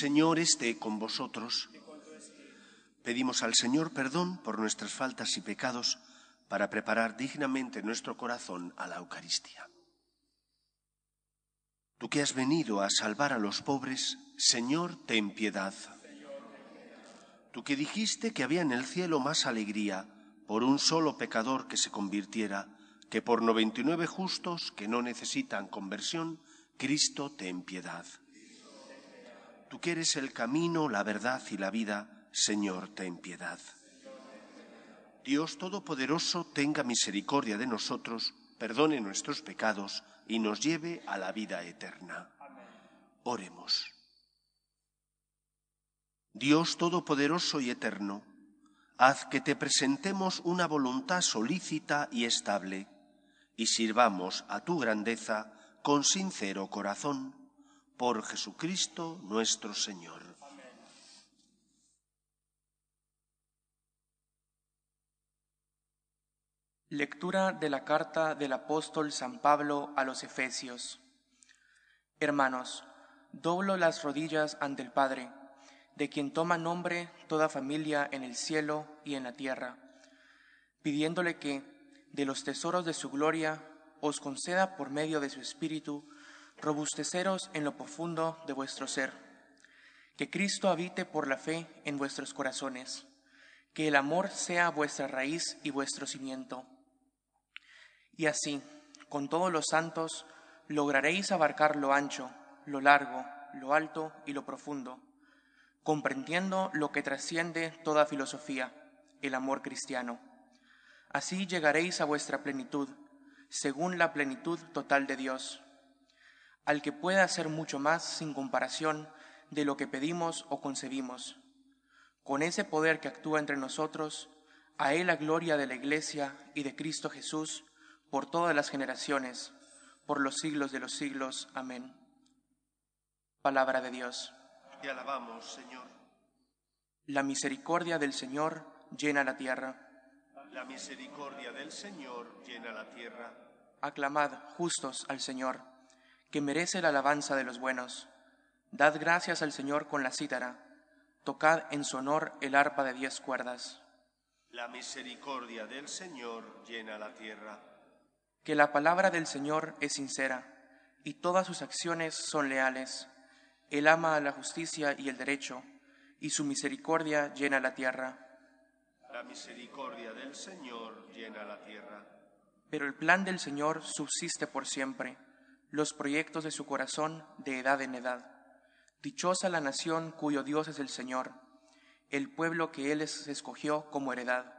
Señor esté con vosotros. Pedimos al Señor perdón por nuestras faltas y pecados para preparar dignamente nuestro corazón a la Eucaristía. Tú que has venido a salvar a los pobres, Señor, ten piedad. Tú que dijiste que había en el cielo más alegría por un solo pecador que se convirtiera que por noventa y nueve justos que no necesitan conversión, Cristo ten piedad. Tú que eres el camino, la verdad y la vida, Señor, ten piedad. Dios Todopoderoso tenga misericordia de nosotros, perdone nuestros pecados y nos lleve a la vida eterna. Oremos. Dios Todopoderoso y Eterno, haz que te presentemos una voluntad solícita y estable, y sirvamos a tu grandeza con sincero corazón, por Jesucristo nuestro Señor. Lectura de la carta del apóstol San Pablo a los Efesios. Hermanos, doblo las rodillas ante el Padre, de quien toma nombre toda familia en el cielo y en la tierra, pidiéndole que, de los tesoros de su gloria, os conceda por medio de su Espíritu robusteceros en lo profundo de vuestro ser, que Cristo habite por la fe en vuestros corazones, que el amor sea vuestra raíz y vuestro cimiento. Y así, con todos los santos, lograréis abarcar lo ancho, lo largo, lo alto y lo profundo, comprendiendo lo que trasciende toda filosofía, el amor cristiano. Así llegaréis a vuestra plenitud, según la plenitud total de Dios, al que puede hacer mucho más sin comparación de lo que pedimos o concebimos. Con ese poder que actúa entre nosotros, a Él la gloria de la Iglesia y de Cristo Jesús, por todas las generaciones, por los siglos de los siglos. Amén. Palabra de Dios. Te alabamos, Señor. La misericordia del Señor llena la tierra. La misericordia del Señor llena la tierra. Aclamad justos al Señor, que merece la alabanza de los buenos. Dad gracias al Señor con la cítara. Tocad en su honor el arpa de diez cuerdas. La misericordia del Señor llena la tierra que la palabra del Señor es sincera y todas sus acciones son leales. Él ama a la justicia y el derecho, y su misericordia llena la tierra. La misericordia del Señor llena la tierra. Pero el plan del Señor subsiste por siempre, los proyectos de su corazón de edad en edad. Dichosa la nación cuyo Dios es el Señor, el pueblo que Él les escogió como heredad.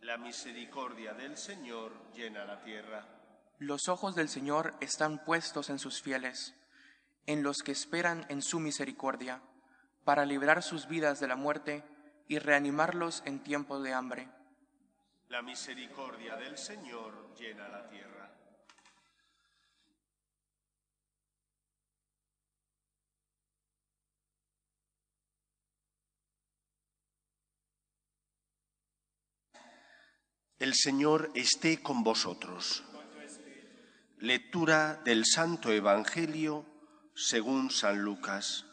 La misericordia del Señor llena la tierra. Los ojos del Señor están puestos en sus fieles, en los que esperan en su misericordia, para librar sus vidas de la muerte y reanimarlos en tiempo de hambre. La misericordia del Señor llena la tierra. El Señor esté con vosotros. Lectura del Santo Evangelio según San Lucas.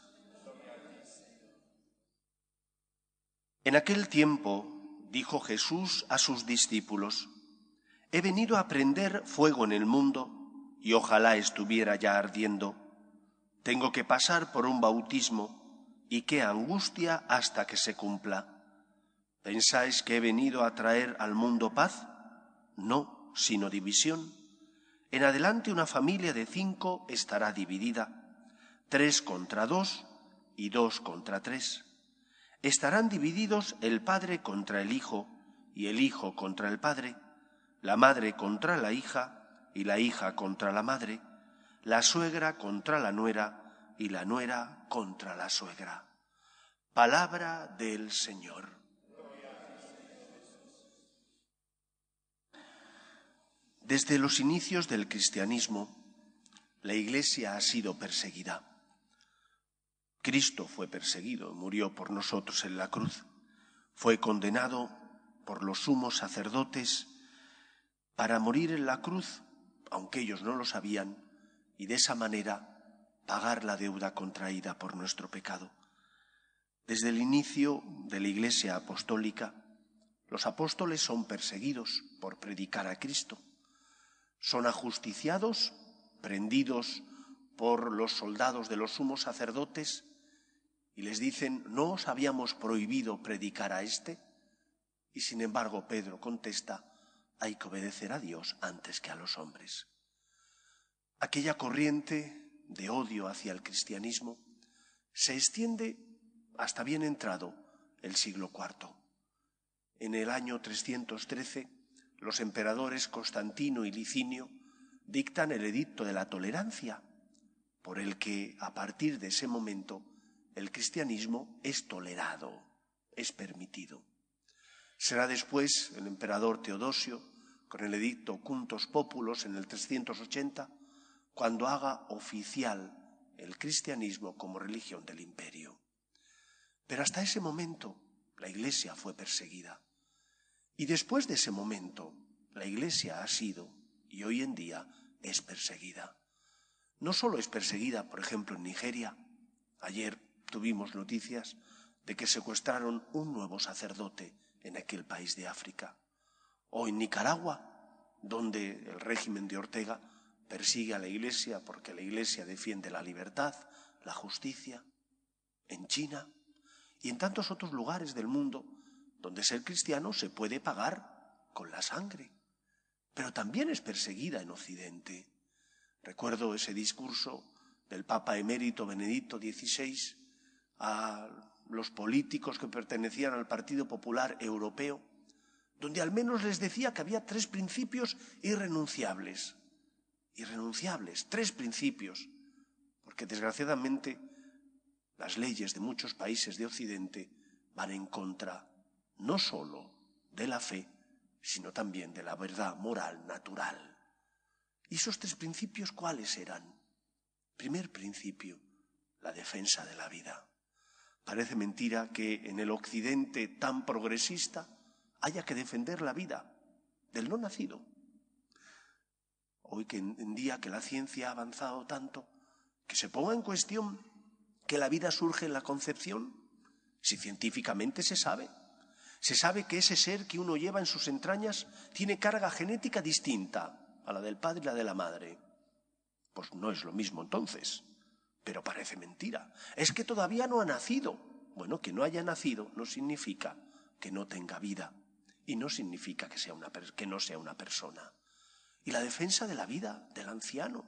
En aquel tiempo dijo Jesús a sus discípulos, He venido a prender fuego en el mundo y ojalá estuviera ya ardiendo. Tengo que pasar por un bautismo y qué angustia hasta que se cumpla. ¿Pensáis que he venido a traer al mundo paz? No, sino división. En adelante una familia de cinco estará dividida, tres contra dos y dos contra tres. Estarán divididos el padre contra el hijo y el hijo contra el padre, la madre contra la hija y la hija contra la madre, la suegra contra la nuera y la nuera contra la suegra. Palabra del Señor. Desde los inicios del cristianismo, la Iglesia ha sido perseguida. Cristo fue perseguido, murió por nosotros en la cruz, fue condenado por los sumos sacerdotes para morir en la cruz, aunque ellos no lo sabían, y de esa manera pagar la deuda contraída por nuestro pecado. Desde el inicio de la Iglesia apostólica, los apóstoles son perseguidos por predicar a Cristo. Son ajusticiados, prendidos por los soldados de los sumos sacerdotes y les dicen, ¿no os habíamos prohibido predicar a éste? Y sin embargo Pedro contesta, hay que obedecer a Dios antes que a los hombres. Aquella corriente de odio hacia el cristianismo se extiende hasta bien entrado el siglo IV. En el año 313, los emperadores Constantino y Licinio dictan el edicto de la tolerancia, por el que a partir de ese momento el cristianismo es tolerado, es permitido. Será después el emperador Teodosio, con el edicto Cuntos Populos en el 380, cuando haga oficial el cristianismo como religión del imperio. Pero hasta ese momento la Iglesia fue perseguida. Y después de ese momento la Iglesia ha sido y hoy en día es perseguida. No solo es perseguida, por ejemplo, en Nigeria. Ayer tuvimos noticias de que secuestraron un nuevo sacerdote en aquel país de África. O en Nicaragua, donde el régimen de Ortega persigue a la Iglesia porque la Iglesia defiende la libertad, la justicia, en China y en tantos otros lugares del mundo donde ser cristiano se puede pagar con la sangre, pero también es perseguida en Occidente. Recuerdo ese discurso del Papa emérito Benedicto XVI a los políticos que pertenecían al Partido Popular Europeo, donde al menos les decía que había tres principios irrenunciables irrenunciables, tres principios, porque desgraciadamente las leyes de muchos países de Occidente van en contra no sólo de la fe, sino también de la verdad moral natural. ¿Y esos tres principios cuáles eran? Primer principio, la defensa de la vida. Parece mentira que en el Occidente tan progresista haya que defender la vida del no nacido, hoy que en día que la ciencia ha avanzado tanto, que se ponga en cuestión que la vida surge en la concepción, si científicamente se sabe. Se sabe que ese ser que uno lleva en sus entrañas tiene carga genética distinta a la del padre y la de la madre. Pues no es lo mismo entonces, pero parece mentira. Es que todavía no ha nacido. Bueno, que no haya nacido no significa que no tenga vida y no significa que, sea una, que no sea una persona y la defensa de la vida del anciano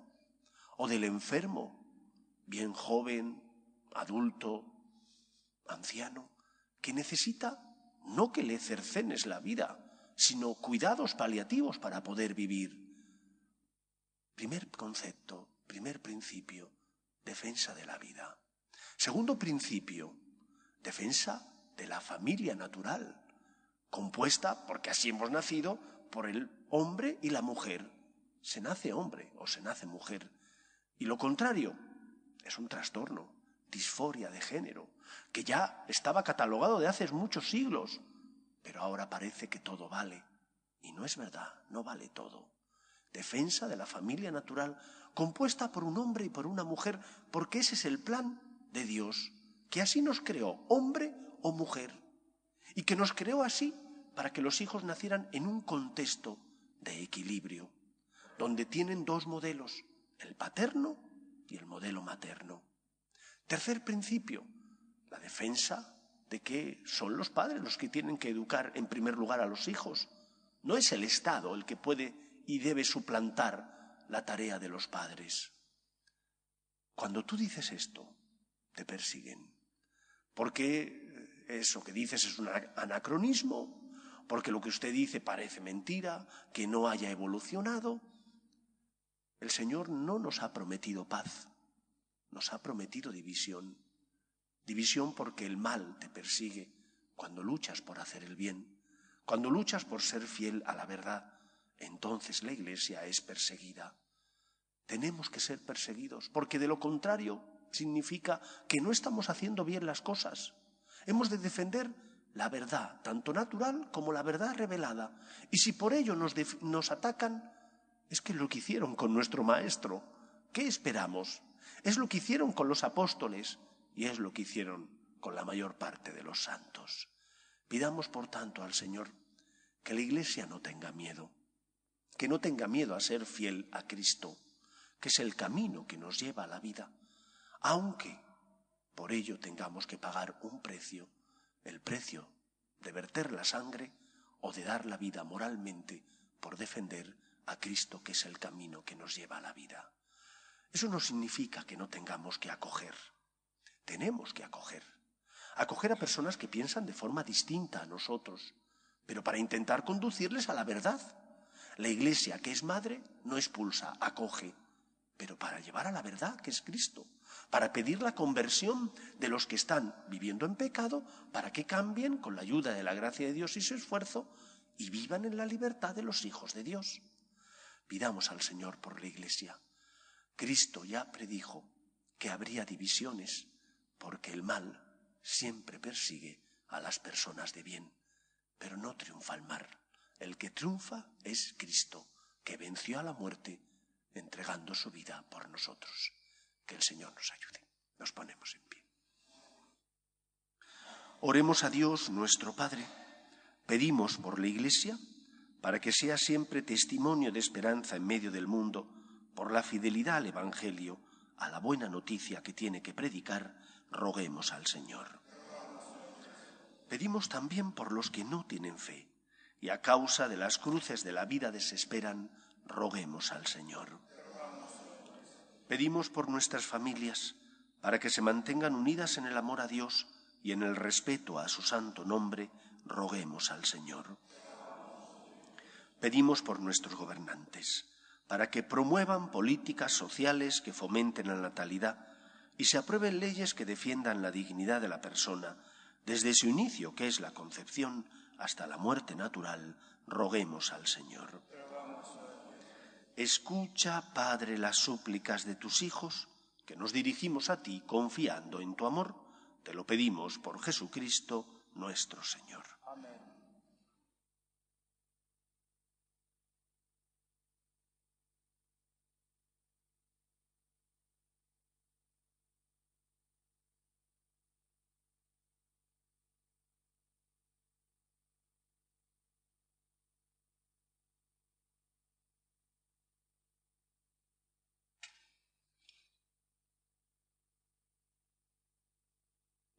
o del enfermo, bien joven, adulto, anciano, que necesita no que le cercenes la vida, sino cuidados paliativos para poder vivir. Primer concepto, primer principio, defensa de la vida. Segundo principio, defensa de la familia natural, compuesta, porque así hemos nacido, por el hombre y la mujer. Se nace hombre o se nace mujer. Y lo contrario es un trastorno, disforia de género, que ya estaba catalogado de hace muchos siglos, pero ahora parece que todo vale. Y no es verdad, no vale todo. Defensa de la familia natural compuesta por un hombre y por una mujer, porque ese es el plan de Dios, que así nos creó, hombre o mujer, y que nos creó así para que los hijos nacieran en un contexto de equilibrio, donde tienen dos modelos, el paterno y el modelo materno. Tercer principio, la defensa de que son los padres los que tienen que educar en primer lugar a los hijos. No es el Estado el que puede y debe suplantar la tarea de los padres. Cuando tú dices esto, te persiguen, porque eso que dices es un anacronismo, porque lo que usted dice parece mentira, que no haya evolucionado. El Señor no nos ha prometido paz, nos ha prometido división. División porque el mal te persigue cuando luchas por hacer el bien, cuando luchas por ser fiel a la verdad. Entonces la Iglesia es perseguida. Tenemos que ser perseguidos, porque de lo contrario significa que no estamos haciendo bien las cosas. Hemos de defender la verdad, tanto natural como la verdad revelada. Y si por ello nos, nos atacan, es que lo que hicieron con nuestro Maestro, ¿Qué esperamos? Es lo que hicieron con los apóstoles y es lo que hicieron con la mayor parte de los santos. Pidamos, por tanto, al Señor que la Iglesia no tenga miedo, que no tenga miedo a ser fiel a Cristo, que es el camino que nos lleva a la vida, aunque por ello tengamos que pagar un precio, el precio de verter la sangre o de dar la vida moralmente por defender a Cristo, que es el camino que nos lleva a la vida. Eso no significa que no tengamos que acoger. Tenemos que acoger. Acoger a personas que piensan de forma distinta a nosotros, pero para intentar conducirles a la verdad. La Iglesia, que es madre, no expulsa, acoge, pero para llevar a la verdad, que es Cristo, para pedir la conversión de los que están viviendo en pecado, para que cambien con la ayuda de la gracia de Dios y su esfuerzo y vivan en la libertad de los hijos de Dios. Pidamos al Señor por la Iglesia. Cristo ya predijo que habría divisiones, porque el mal siempre persigue a las personas de bien pero no triunfa el mar. El que triunfa es Cristo, que venció a la muerte entregando su vida por nosotros. Que el Señor nos ayude. Nos ponemos en pie. Oremos a Dios nuestro Padre. Pedimos por la Iglesia para que sea siempre testimonio de esperanza en medio del mundo, por la fidelidad al Evangelio, a la buena noticia que tiene que predicar, roguemos al Señor. Pedimos también por los que no tienen fe y a causa de las cruces de la vida desesperan, roguemos al Señor. Pedimos por nuestras familias para que se mantengan unidas en el amor a Dios y en el respeto a su santo nombre, roguemos al Señor. Pedimos por nuestros gobernantes para que promuevan políticas sociales que fomenten la natalidad y se aprueben leyes que defiendan la dignidad de la persona desde su inicio, que es la concepción, hasta la muerte natural, roguemos al Señor. Escucha, Padre, las súplicas de tus hijos, que nos dirigimos a ti confiando en tu amor. Te lo pedimos por Jesucristo nuestro Señor.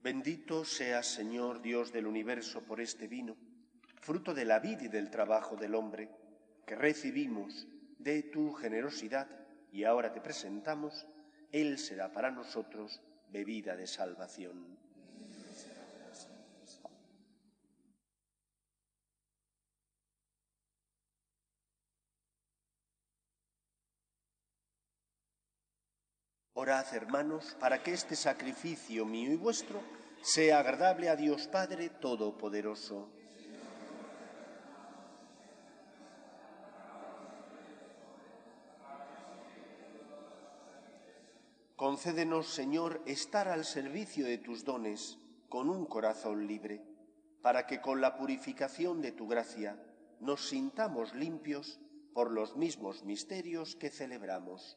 Bendito seas, Señor Dios del universo, por este vino, fruto de la vida y del trabajo del hombre, que recibimos de tu generosidad y ahora te presentamos, Él será para nosotros bebida de salvación. Orad, hermanos, para que este sacrificio mío y vuestro sea agradable a Dios Padre Todopoderoso. Concédenos, Señor, estar al servicio de tus dones con un corazón libre, para que con la purificación de tu gracia nos sintamos limpios por los mismos misterios que celebramos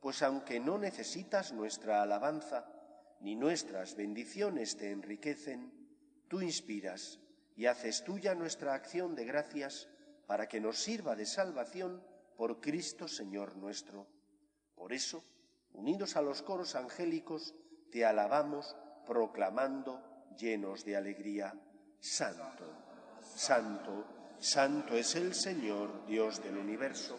pues aunque no necesitas nuestra alabanza, ni nuestras bendiciones te enriquecen, tú inspiras y haces tuya nuestra acción de gracias para que nos sirva de salvación por Cristo Señor nuestro. Por eso, unidos a los coros angélicos, te alabamos proclamando llenos de alegría. Santo, santo, santo es el Señor, Dios del universo.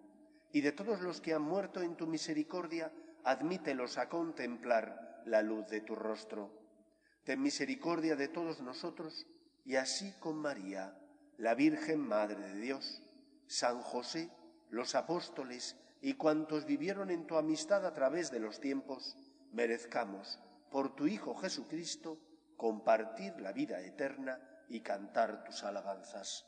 y de todos los que han muerto en tu misericordia, admítelos a contemplar la luz de tu rostro. Ten misericordia de todos nosotros, y así con María, la Virgen Madre de Dios, San José, los apóstoles y cuantos vivieron en tu amistad a través de los tiempos, merezcamos, por tu Hijo Jesucristo, compartir la vida eterna y cantar tus alabanzas.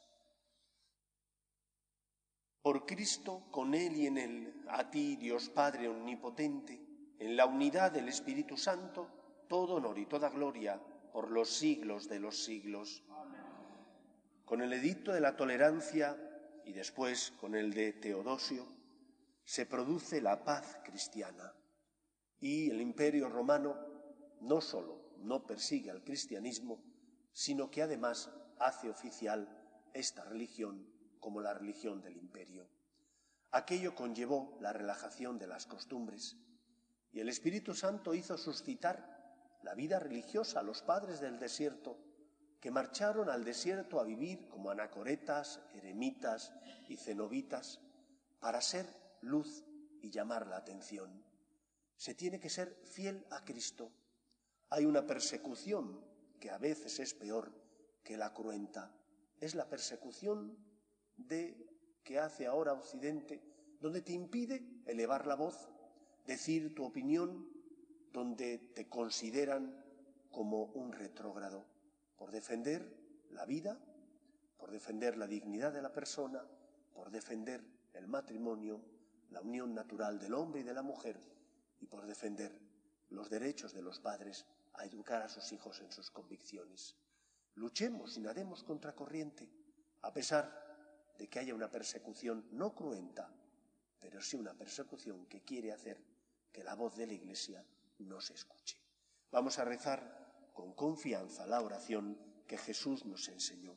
Por Cristo, con Él y en Él, a ti, Dios Padre Omnipotente, en la unidad del Espíritu Santo, todo honor y toda gloria por los siglos de los siglos. Con el edicto de la tolerancia y después con el de Teodosio, se produce la paz cristiana y el imperio romano no sólo no persigue al cristianismo, sino que además hace oficial esta religión como la religión del imperio. Aquello conllevó la relajación de las costumbres y el Espíritu Santo hizo suscitar la vida religiosa a los padres del desierto que marcharon al desierto a vivir como anacoretas, eremitas y cenobitas para ser luz y llamar la atención. Se tiene que ser fiel a Cristo. Hay una persecución que a veces es peor que la cruenta. Es la persecución de que hace ahora Occidente, donde te impide elevar la voz, decir tu opinión, donde te consideran como un retrógrado, por defender la vida, por defender la dignidad de la persona, por defender el matrimonio, la unión natural del hombre y de la mujer, y por defender los derechos de los padres a educar a sus hijos en sus convicciones. Luchemos y nademos contra corriente, a pesar de que haya una persecución no cruenta, pero sí una persecución que quiere hacer que la voz de la Iglesia no se escuche. Vamos a rezar con confianza la oración que Jesús nos enseñó.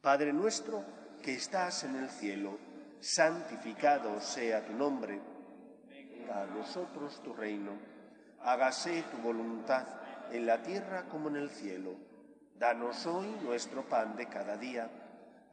Padre nuestro que estás en el cielo, santificado sea tu nombre. A nosotros tu reino. Hágase tu voluntad en la tierra como en el cielo. Danos hoy nuestro pan de cada día.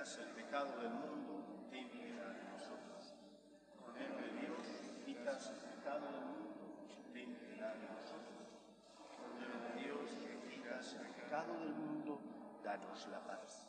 el pecado del mundo, ten piedad de nosotros. Cordero de Dios, quitas el pecado del mundo, ten piedad de nosotros. Cordero de Dios, que quitas el pecado del mundo, danos la paz.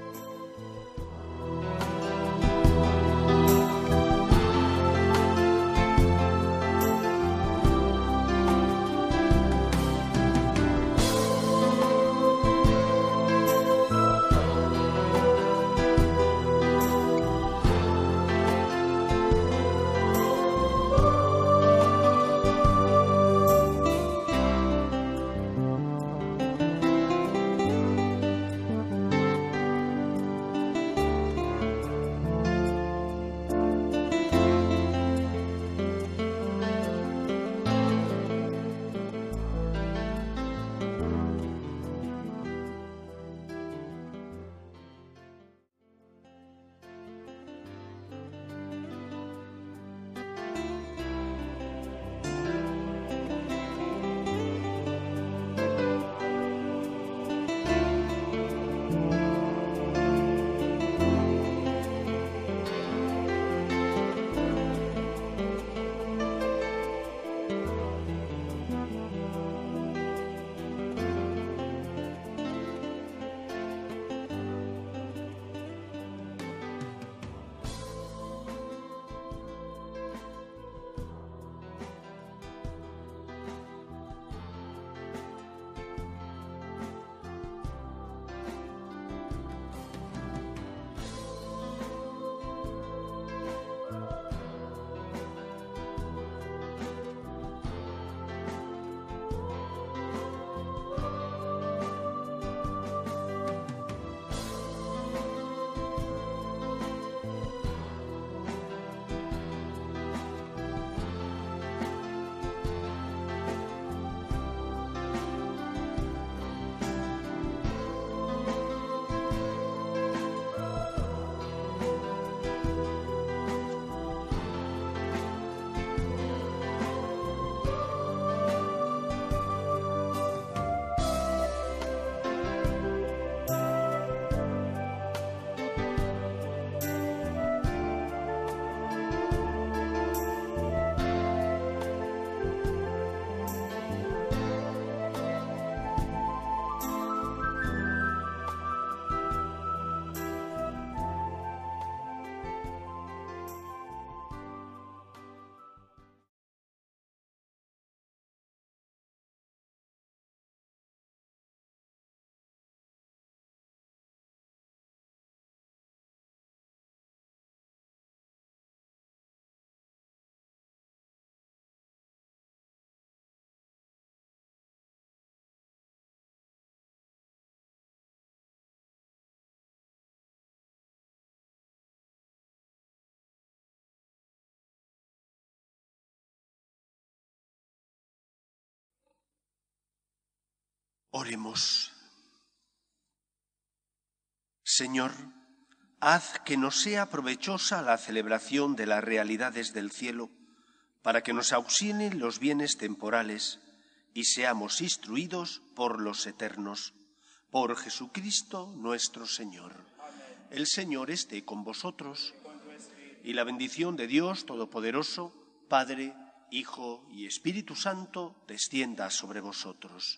Oremos. Señor, haz que nos sea provechosa la celebración de las realidades del cielo, para que nos auxilien los bienes temporales y seamos instruidos por los eternos. Por Jesucristo nuestro Señor. El Señor esté con vosotros y la bendición de Dios Todopoderoso, Padre, Hijo y Espíritu Santo, descienda sobre vosotros